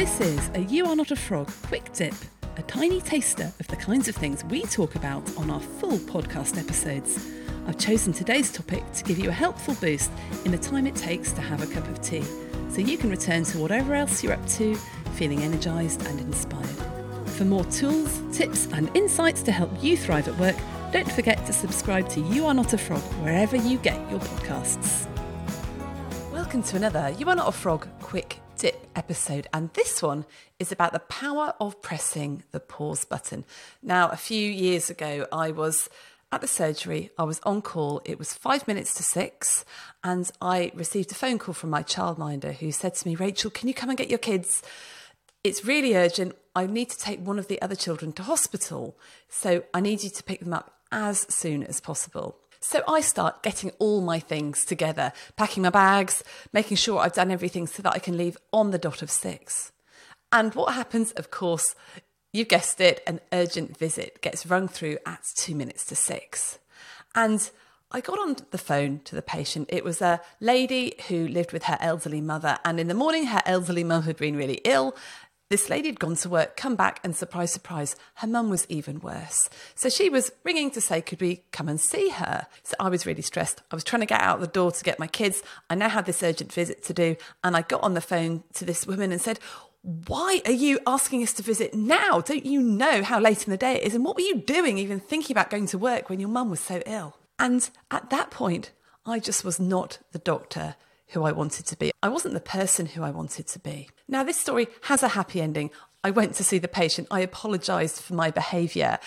This is a You Are Not a Frog quick dip, a tiny taster of the kinds of things we talk about on our full podcast episodes. I've chosen today's topic to give you a helpful boost in the time it takes to have a cup of tea, so you can return to whatever else you're up to, feeling energised and inspired. For more tools, tips, and insights to help you thrive at work, don't forget to subscribe to You Are Not a Frog wherever you get your podcasts. Welcome to another You Are Not a Frog quick episode, and this one is about the power of pressing the pause button. Now, a few years ago, I was at the surgery, I was on call, it was five minutes to six, and I received a phone call from my childminder who said to me, Rachel, can you come and get your kids? It's really urgent. I need to take one of the other children to hospital, so I need you to pick them up as soon as possible. So I start getting all my things together, packing my bags, making sure I've done everything so that I can leave on the dot of six. And what happens, of course, you guessed it, an urgent visit gets rung through at two minutes to six. And I got on the phone to the patient. It was a lady who lived with her elderly mother, and in the morning, her elderly mum had been really ill. This lady had gone to work, come back, and surprise, surprise, her mum was even worse. So she was ringing to say, Could we come and see her? So I was really stressed. I was trying to get out the door to get my kids. I now had this urgent visit to do. And I got on the phone to this woman and said, why are you asking us to visit now? Don't you know how late in the day it is? And what were you doing even thinking about going to work when your mum was so ill? And at that point, I just was not the doctor who I wanted to be. I wasn't the person who I wanted to be. Now, this story has a happy ending. I went to see the patient. I apologised for my behaviour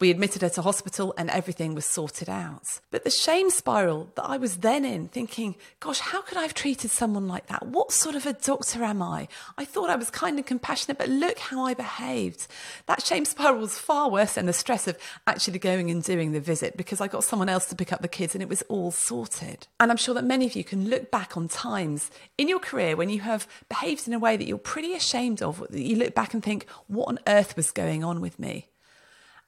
we admitted her to hospital and everything was sorted out. But the shame spiral that I was then in, thinking, gosh, how could I have treated someone like that? What sort of a doctor am I? I thought I was kind and compassionate, but look how I behaved. That shame spiral was far worse than the stress of actually going and doing the visit because I got someone else to pick up the kids and it was all sorted. And I'm sure that many of you can look back on times in your career when you have behaved in a way that you're pretty ashamed of. that You look back and think, what on earth was going on with me?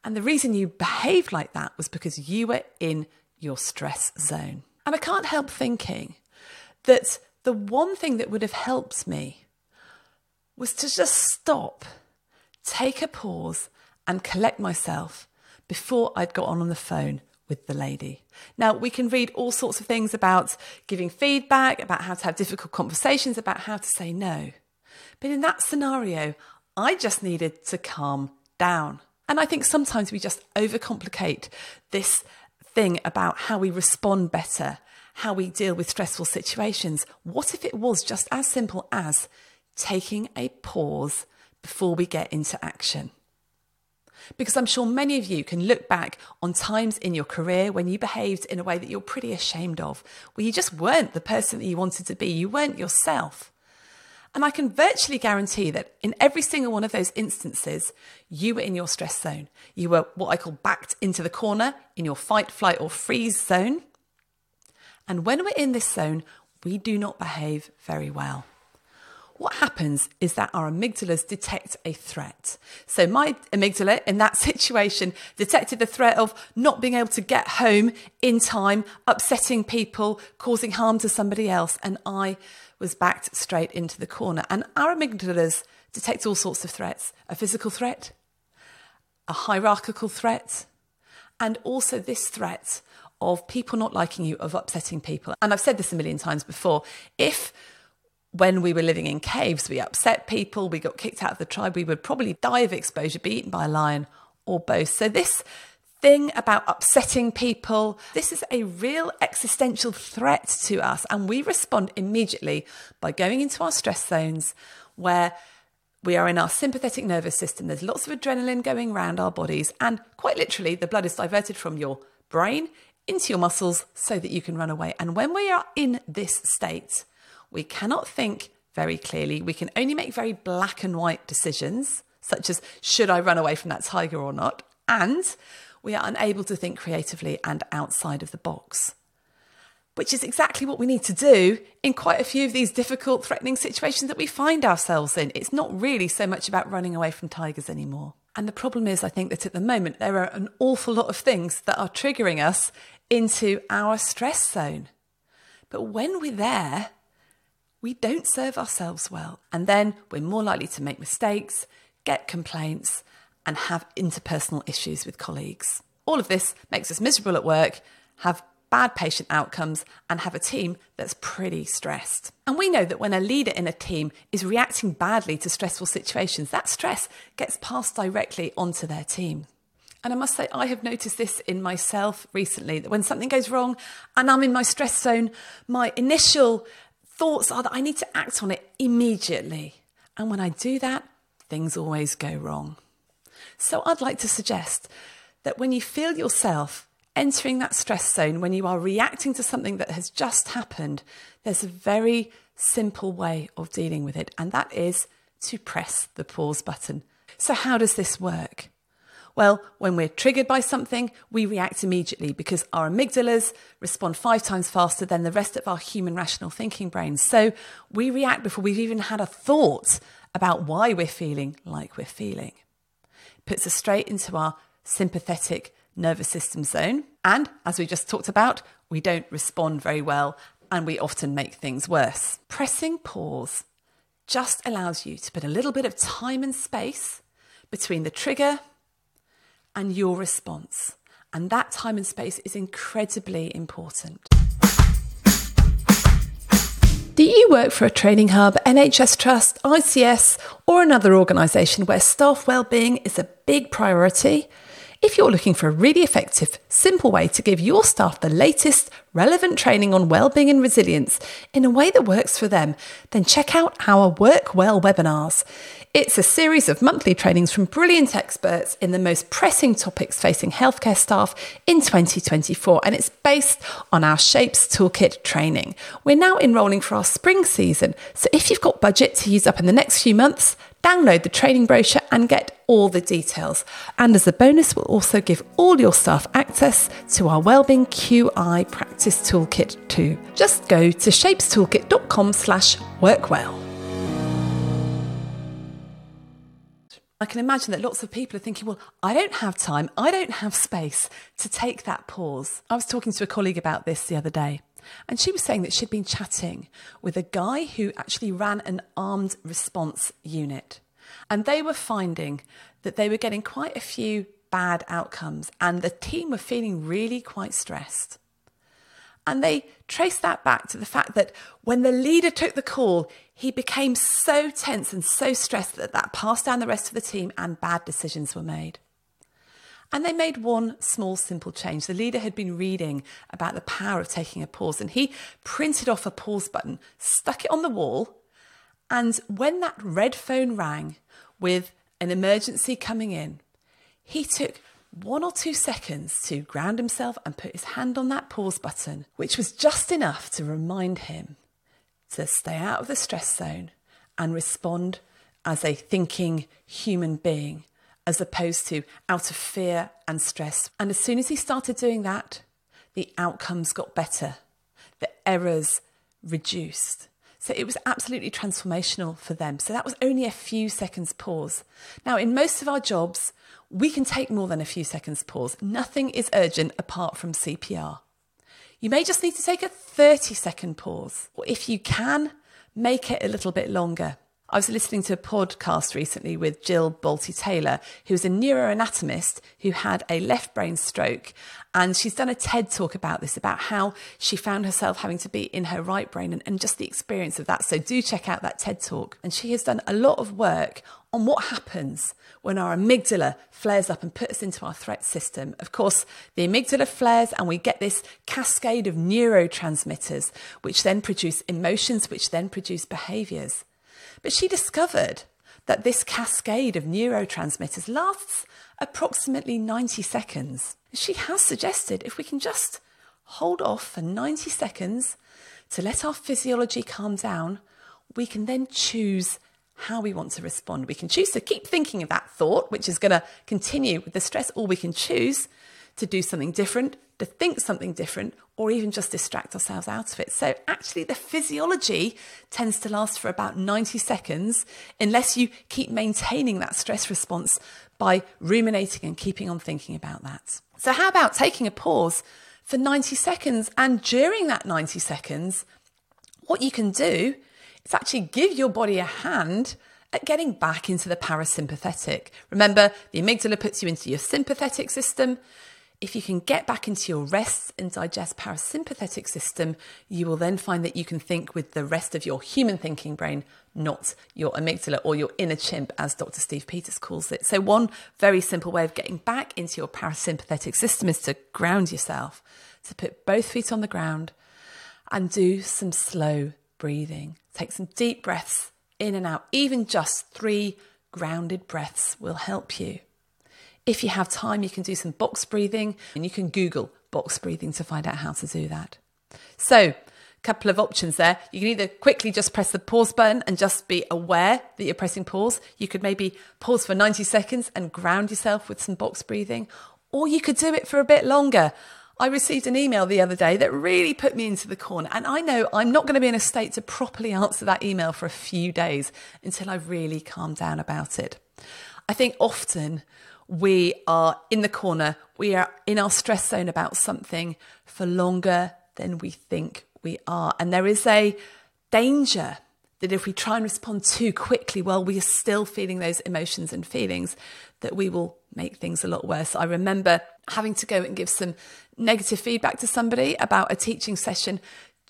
And the reason you behaved like that was because you were in your stress zone. And I can't help thinking that the one thing that would have helped me was to just stop, take a pause, and collect myself before I'd got on on the phone with the lady. Now, we can read all sorts of things about giving feedback, about how to have difficult conversations, about how to say no. But in that scenario, I just needed to calm down. And I think sometimes we just overcomplicate this thing about how we respond better, how we deal with stressful situations. What if it was just as simple as taking a pause before we get into action? Because I'm sure many of you can look back on times in your career when you behaved in a way that you're pretty ashamed of, where you just weren't the person that you wanted to be, you weren't yourself. And I can virtually guarantee that in every single one of those instances, you were in your stress zone. You were what I call backed into the corner in your fight, flight, or freeze zone. And when we're in this zone, we do not behave very well. What happens is that our amygdalas detect a threat. So, my amygdala in that situation detected the threat of not being able to get home in time, upsetting people, causing harm to somebody else. And I was backed straight into the corner. And our amygdalas detect all sorts of threats a physical threat, a hierarchical threat, and also this threat of people not liking you, of upsetting people. And I've said this a million times before. If when we were living in caves, we upset people, we got kicked out of the tribe, we would probably die of exposure, be eaten by a lion, or both. So, this thing about upsetting people. This is a real existential threat to us, and we respond immediately by going into our stress zones where we are in our sympathetic nervous system. There's lots of adrenaline going around our bodies, and quite literally, the blood is diverted from your brain into your muscles so that you can run away. And when we are in this state, we cannot think very clearly. We can only make very black and white decisions, such as should I run away from that tiger or not? And we are unable to think creatively and outside of the box. Which is exactly what we need to do in quite a few of these difficult, threatening situations that we find ourselves in. It's not really so much about running away from tigers anymore. And the problem is, I think that at the moment, there are an awful lot of things that are triggering us into our stress zone. But when we're there, we don't serve ourselves well. And then we're more likely to make mistakes, get complaints, and have interpersonal issues with colleagues. All of this makes us miserable at work, have bad patient outcomes, and have a team that's pretty stressed. And we know that when a leader in a team is reacting badly to stressful situations, that stress gets passed directly onto their team. And I must say, I have noticed this in myself recently that when something goes wrong and I'm in my stress zone, my initial thoughts are that I need to act on it immediately. And when I do that, things always go wrong. So I'd like to suggest that when you feel yourself entering that stress zone, when you are reacting to something that has just happened, there's a very simple way of dealing with it, and that is to press the pause button. So, how does this work? Well, when we're triggered by something, we react immediately because our amygdalas respond five times faster than the rest of our human rational thinking brains. So we react before we've even had a thought about why we're feeling like we're feeling. Puts us straight into our sympathetic nervous system zone. And as we just talked about, we don't respond very well and we often make things worse. Pressing pause just allows you to put a little bit of time and space between the trigger and your response. And that time and space is incredibly important. Do you work for a training hub, NHS Trust, ICS, or another organisation where staff wellbeing is a big priority? If you're looking for a really effective, simple way to give your staff the latest relevant training on wellbeing and resilience in a way that works for them, then check out our Work Well webinars. It's a series of monthly trainings from brilliant experts in the most pressing topics facing healthcare staff in 2024, and it's based on our Shapes Toolkit training. We're now enrolling for our spring season, so if you've got budget to use up in the next few months, download the training brochure and get all the details. And as a bonus, we'll also give all your staff access to our Wellbeing QI Practice Toolkit too. Just go to shapestoolkit.com slash workwell. I can imagine that lots of people are thinking, well, I don't have time, I don't have space to take that pause. I was talking to a colleague about this the other day, and she was saying that she'd been chatting with a guy who actually ran an armed response unit. And they were finding that they were getting quite a few bad outcomes, and the team were feeling really quite stressed. And they traced that back to the fact that when the leader took the call, he became so tense and so stressed that that passed down the rest of the team and bad decisions were made. And they made one small, simple change. The leader had been reading about the power of taking a pause, and he printed off a pause button, stuck it on the wall, and when that red phone rang with an emergency coming in, he took one or two seconds to ground himself and put his hand on that pause button, which was just enough to remind him to stay out of the stress zone and respond as a thinking human being, as opposed to out of fear and stress. And as soon as he started doing that, the outcomes got better, the errors reduced. So it was absolutely transformational for them. So that was only a few seconds pause. Now, in most of our jobs, we can take more than a few seconds pause. Nothing is urgent apart from CPR. You may just need to take a 30 second pause, or if you can, make it a little bit longer. I was listening to a podcast recently with Jill Bolte Taylor, who's a neuroanatomist who had a left brain stroke. And she's done a TED talk about this, about how she found herself having to be in her right brain and, and just the experience of that. So do check out that TED talk. And she has done a lot of work on what happens when our amygdala flares up and puts us into our threat system. Of course, the amygdala flares and we get this cascade of neurotransmitters, which then produce emotions, which then produce behaviors. But she discovered that this cascade of neurotransmitters lasts approximately 90 seconds. She has suggested if we can just hold off for 90 seconds to let our physiology calm down, we can then choose how we want to respond. We can choose to keep thinking of that thought, which is going to continue with the stress, or we can choose to do something different, to think something different, or even just distract ourselves out of it. So, actually, the physiology tends to last for about 90 seconds unless you keep maintaining that stress response by ruminating and keeping on thinking about that. So, how about taking a pause for 90 seconds? And during that 90 seconds, what you can do is actually give your body a hand at getting back into the parasympathetic. Remember, the amygdala puts you into your sympathetic system. If you can get back into your rest and digest parasympathetic system, you will then find that you can think with the rest of your human thinking brain, not your amygdala or your inner chimp, as Dr. Steve Peters calls it. So, one very simple way of getting back into your parasympathetic system is to ground yourself, to put both feet on the ground and do some slow breathing. Take some deep breaths in and out. Even just three grounded breaths will help you. If you have time, you can do some box breathing and you can Google box breathing to find out how to do that. So, a couple of options there. You can either quickly just press the pause button and just be aware that you're pressing pause. You could maybe pause for 90 seconds and ground yourself with some box breathing, or you could do it for a bit longer. I received an email the other day that really put me into the corner. And I know I'm not going to be in a state to properly answer that email for a few days until I really calm down about it. I think often we are in the corner, we are in our stress zone about something for longer than we think we are. And there is a danger that if we try and respond too quickly while we are still feeling those emotions and feelings, that we will make things a lot worse. I remember having to go and give some negative feedback to somebody about a teaching session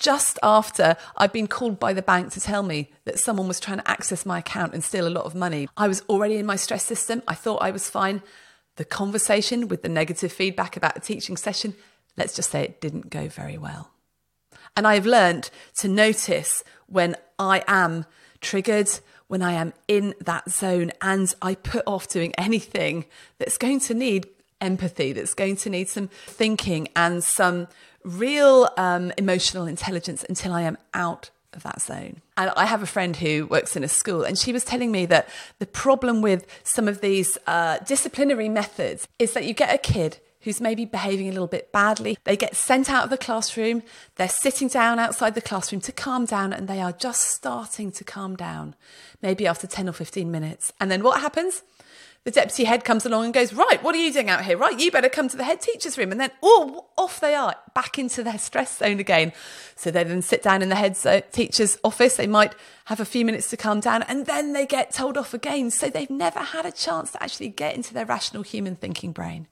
just after I'd been called by the bank to tell me that someone was trying to access my account and steal a lot of money. I was already in my stress system. I thought I was fine. The conversation with the negative feedback about a teaching session, let's just say it didn't go very well. And I've learned to notice when I am triggered, when I am in that zone, and I put off doing anything that's going to need empathy, that's going to need some thinking and some real um, emotional intelligence until I am out of that zone. And I have a friend who works in a school, and she was telling me that the problem with some of these uh, disciplinary methods is that you get a kid who's maybe behaving a little bit badly. They get sent out of the classroom, they're sitting down outside the classroom to calm down, and they are just starting to calm down, maybe after 10 or 15 minutes. And then what happens? The deputy head comes along and goes, Right, what are you doing out here? Right, you better come to the head teacher's room. And then, oh, off they are, back into their stress zone again. So they then sit down in the head teacher's office. They might have a few minutes to calm down and then they get told off again. So they've never had a chance to actually get into their rational human thinking brain.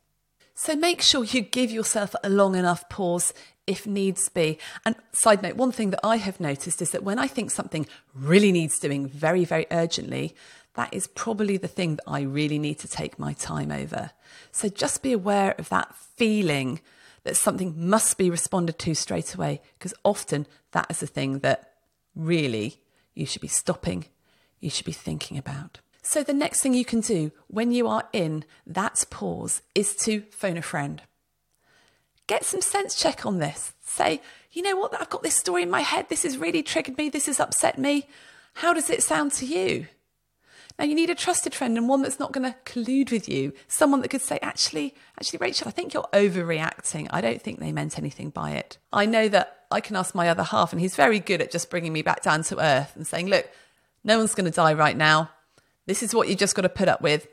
So make sure you give yourself a long enough pause if needs be. And side note, one thing that I have noticed is that when I think something really needs doing very, very urgently, that is probably the thing that I really need to take my time over. So just be aware of that feeling that something must be responded to straight away, because often that is the thing that really you should be stopping, you should be thinking about. So the next thing you can do when you are in that pause is to phone a friend. Get some sense check on this. Say, you know what, I've got this story in my head. This has really triggered me. This has upset me. How does it sound to you? Now you need a trusted friend and one that's not going to collude with you. Someone that could say, actually, actually, Rachel, I think you're overreacting. I don't think they meant anything by it. I know that I can ask my other half, and he's very good at just bringing me back down to earth and saying, look, no one's going to die right now. This is what you just got to put up with.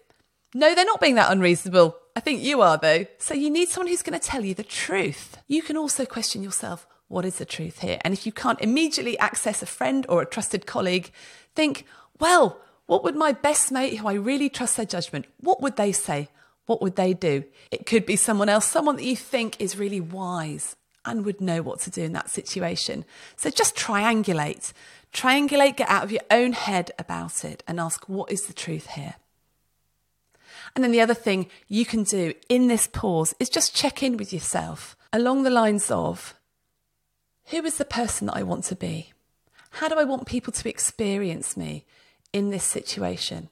No, they're not being that unreasonable. I think you are, though. So you need someone who's going to tell you the truth. You can also question yourself what is the truth here? And if you can't immediately access a friend or a trusted colleague, think, well, what would my best mate, who I really trust their judgment, what would they say? What would they do? It could be someone else, someone that you think is really wise and would know what to do in that situation. So just triangulate. Triangulate, get out of your own head about it and ask, what is the truth here? And then the other thing you can do in this pause is just check in with yourself along the lines of who is the person that I want to be? How do I want people to experience me? In this situation?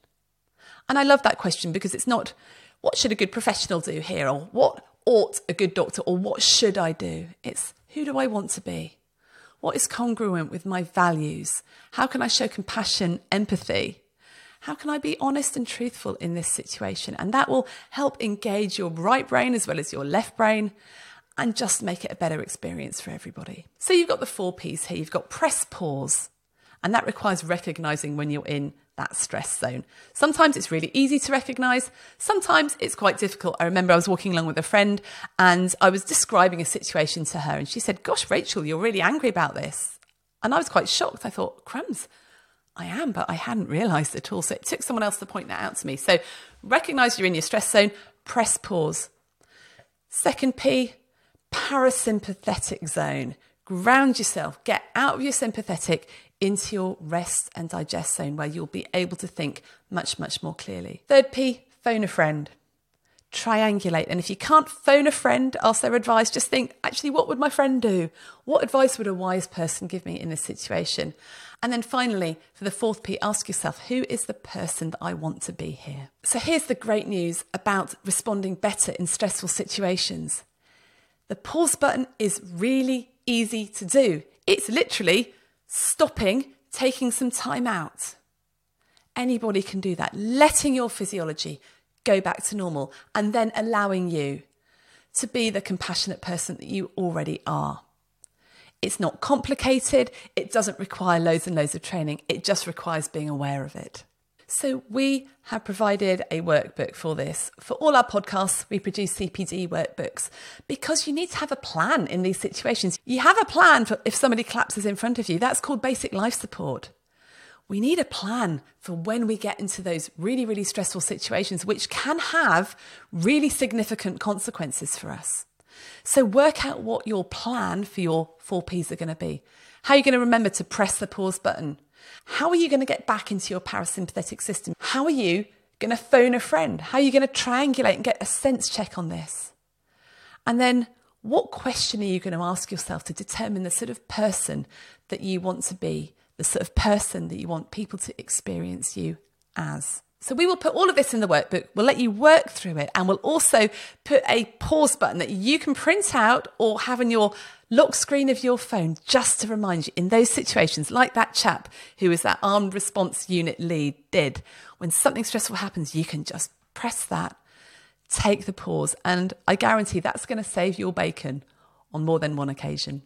And I love that question because it's not what should a good professional do here or what ought a good doctor or what should I do? It's who do I want to be? What is congruent with my values? How can I show compassion, empathy? How can I be honest and truthful in this situation? And that will help engage your right brain as well as your left brain and just make it a better experience for everybody. So you've got the four P's here. You've got press pause, and that requires recognizing when you're in that stress zone. Sometimes it's really easy to recognize, sometimes it's quite difficult. I remember I was walking along with a friend and I was describing a situation to her, and she said, Gosh, Rachel, you're really angry about this. And I was quite shocked. I thought, crumbs, I am, but I hadn't realized at all. So it took someone else to point that out to me. So recognize you're in your stress zone, press pause. Second P, parasympathetic zone. Ground yourself, get out of your sympathetic into your rest and digest zone where you'll be able to think much, much more clearly. Third P, phone a friend triangulate. And if you can't phone a friend, ask their advice, just think, actually, what would my friend do? What advice would a wise person give me in this situation? And then finally, for the fourth P, ask yourself, who is the person that I want to be here? So here's the great news about responding better in stressful situations. The pause button is really easy to do. It's literally stopping, taking some time out. Anybody can do that. Letting your physiology, go back to normal, and then allowing you to be the compassionate person that you already are. It's not complicated, it doesn't require loads and loads of training, it just requires being aware of it. So, we have provided a workbook for this. For all our podcasts, we produce CPD workbooks because you need to have a plan in these situations. You have a plan for if somebody collapses in front of you, that's called basic life support we need a plan for when we get into those really, really stressful situations, which can have really significant consequences for us. So, work out what your plan for your four P's are going to be. How are you going to remember to press the pause button? How are you going to get back into your parasympathetic system? How are you going to phone a friend? How are you going to triangulate and get a sense check on this? And then, what question are you going to ask yourself to determine the sort of person that you want to be the sort of person that you want people to experience you as. So we will put all of this in the workbook. We'll let you work through it and we'll also put a pause button that you can print out or have in your lock screen of your phone just to remind you in those situations, like that chap who was that armed response unit lead did. When something stressful happens, you can just press that, take the pause, and I guarantee that's going to save your bacon on more than one occasion.